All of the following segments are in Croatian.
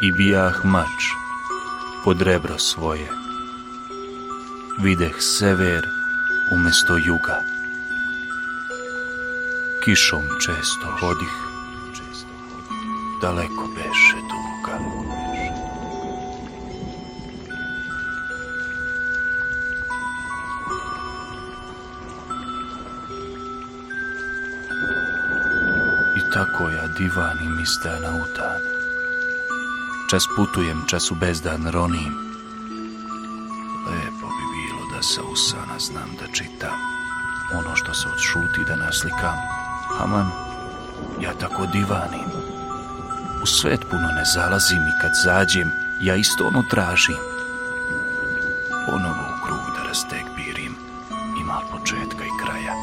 i bijah mač pod rebro svoje. Videh sever umjesto juga. Kišom često hodih, daleko beše duga. I tako ja divanim iz dana u. Čas putujem, čas u bezdan ronim. Lepo bi bilo da se usana znam da čitam. Ono što se odšuti da naslikam. Aman, ja tako divanim. U svet puno ne zalazim i kad zađem, ja isto ono tražim. Ponovo u krug da rastek birim. Ima početka i kraja.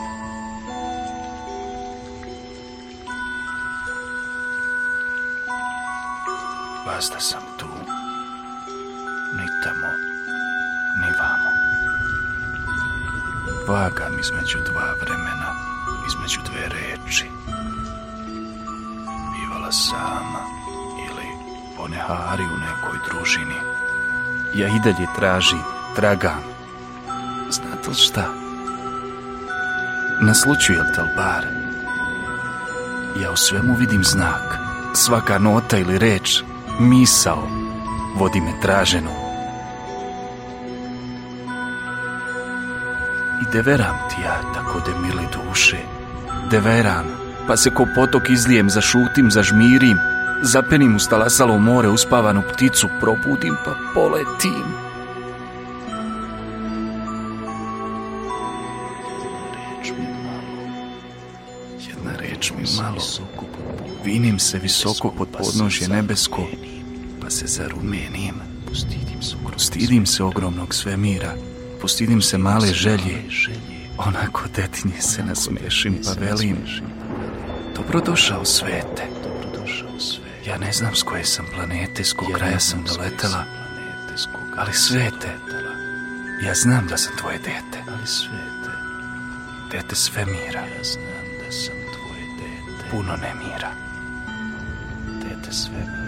Vazda sam tu. Ni tamo, ni vamo. Vagam između dva vremena, između dve reči. Bivala sama ili ponehari u nekoj družini. Ja i dalje tražim, tragam. Znate li šta? Naslučuje li tel bar? Ja u svemu vidim znak. Svaka nota ili reč, misao, vodi me traženo. I deveram ti ja, tako de mili duše. Deveram, pa se ko potok izlijem, zašutim, zažmirim, zapenim u stalasalo more uspavanu pticu, probudim pa poletim. Jedna reč mi malo, vinim se visoko pod podnožje nebesko, pa se zarumenim. Stidim se ogromnog svemira, postidim se male želje, onako detinje se nasmiješim pa velim. Dobrodošao svete. Ja ne znam s koje sam planete, s kog kraja sam doletela, ali svete, ja znam da sam tvoje dete. Ali svete, dete svemira. Ja znam da sam tvoje dete. Puno nemira. Dete svemira.